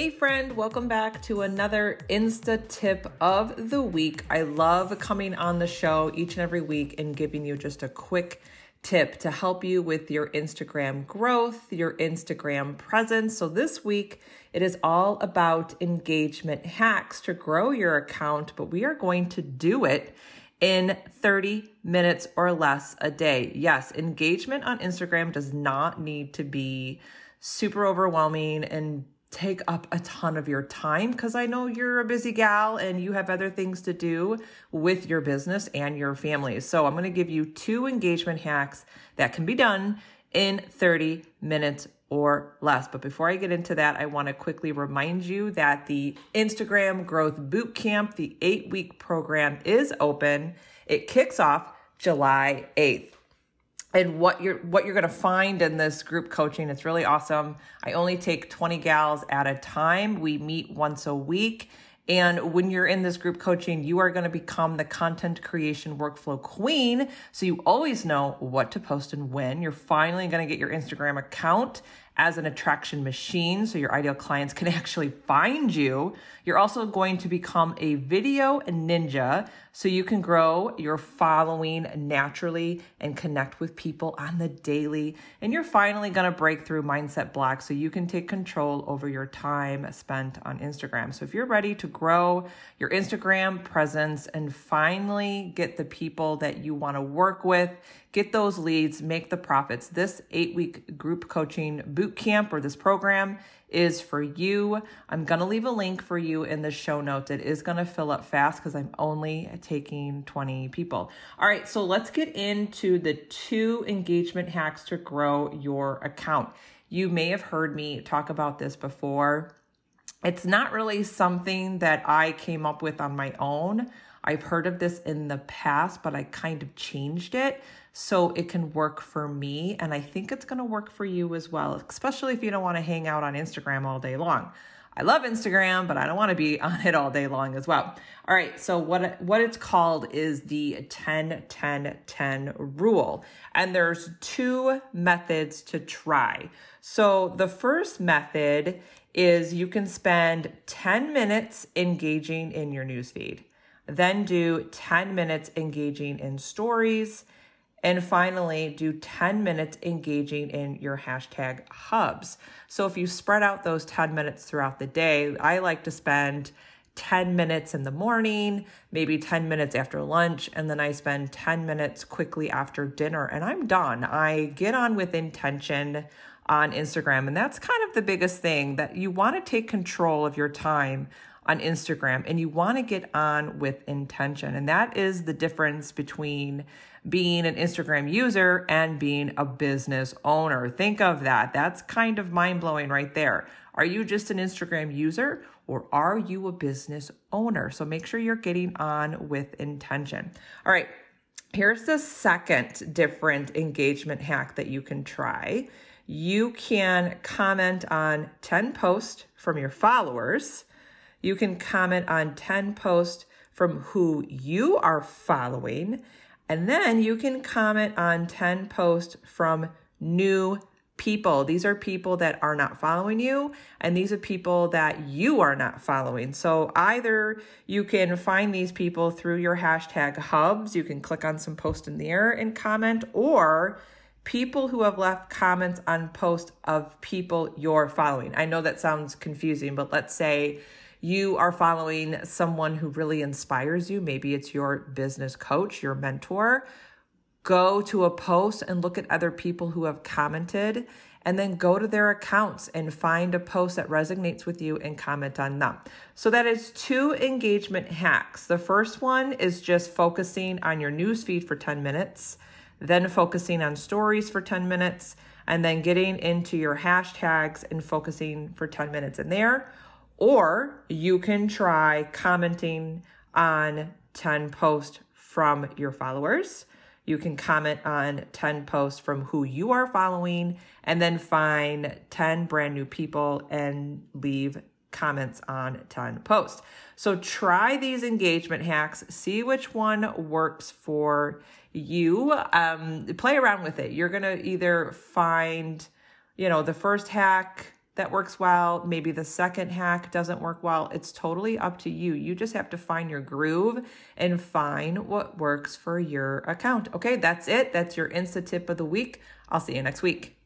Hey, friend, welcome back to another Insta tip of the week. I love coming on the show each and every week and giving you just a quick tip to help you with your Instagram growth, your Instagram presence. So, this week it is all about engagement hacks to grow your account, but we are going to do it in 30 minutes or less a day. Yes, engagement on Instagram does not need to be super overwhelming and take up a ton of your time because I know you're a busy gal and you have other things to do with your business and your family. So I'm going to give you two engagement hacks that can be done in 30 minutes or less. But before I get into that, I want to quickly remind you that the Instagram Growth Bootcamp, the eight week program, is open. It kicks off July 8th and what you're what you're going to find in this group coaching it's really awesome. I only take 20 gals at a time. We meet once a week. And when you're in this group coaching you are going to become the content creation workflow queen. So you always know what to post and when. You're finally going to get your instagram account as an attraction machine so your ideal clients can actually find you. You're also going to become a video ninja so you can grow your following naturally and connect with people on the daily. And you're finally going to break through mindset blocks so you can take control over your time spent on Instagram. So if you're ready to grow your Instagram presence and finally get the people that you want to work with, get those leads, make the profits. This eight week group coaching boot camp or this program is for you. I'm going to leave a link for you in the show notes. It is going to fill up fast because I'm only taking 20 people. All right, so let's get into the two engagement hacks to grow your account. You may have heard me talk about this before. It's not really something that I came up with on my own. I've heard of this in the past, but I kind of changed it so it can work for me. And I think it's going to work for you as well, especially if you don't want to hang out on Instagram all day long. I love Instagram, but I don't want to be on it all day long as well. All right, so what what it's called is the 10 10 10 rule. And there's two methods to try. So the first method is you can spend 10 minutes engaging in your newsfeed. Then do 10 minutes engaging in stories and finally, do 10 minutes engaging in your hashtag hubs. So if you spread out those 10 minutes throughout the day, I like to spend 10 minutes in the morning, maybe 10 minutes after lunch, and then I spend 10 minutes quickly after dinner, and I'm done. I get on with intention on Instagram, and that's kind of the biggest thing that you want to take control of your time on Instagram and you want to get on with intention. And that is the difference between being an Instagram user and being a business owner. Think of that. That's kind of mind blowing right there. Are you just an Instagram user or are you a business owner? So make sure you're getting on with intention. All right. Here's the second different engagement hack that you can try. You can comment on 10 posts from your followers you can comment on 10 posts from who you are following. And then you can comment on 10 posts from new people. These are people that are not following you, and these are people that you are not following. So either you can find these people through your hashtag hubs, you can click on some post in there and comment, or people who have left comments on posts of people you're following. I know that sounds confusing, but let's say you are following someone who really inspires you, maybe it's your business coach, your mentor, go to a post and look at other people who have commented and then go to their accounts and find a post that resonates with you and comment on them. So that is two engagement hacks. The first one is just focusing on your newsfeed for 10 minutes, then focusing on stories for 10 minutes, and then getting into your hashtags and focusing for 10 minutes in there. Or you can try commenting on 10 posts from your followers. You can comment on 10 posts from who you are following and then find 10 brand new people and leave comments on 10 posts. So try these engagement hacks, see which one works for you. Um, play around with it. You're going to either find, you know, the first hack that works well. Maybe the second hack doesn't work well. It's totally up to you. You just have to find your groove and find what works for your account. Okay, that's it. That's your Insta tip of the week. I'll see you next week.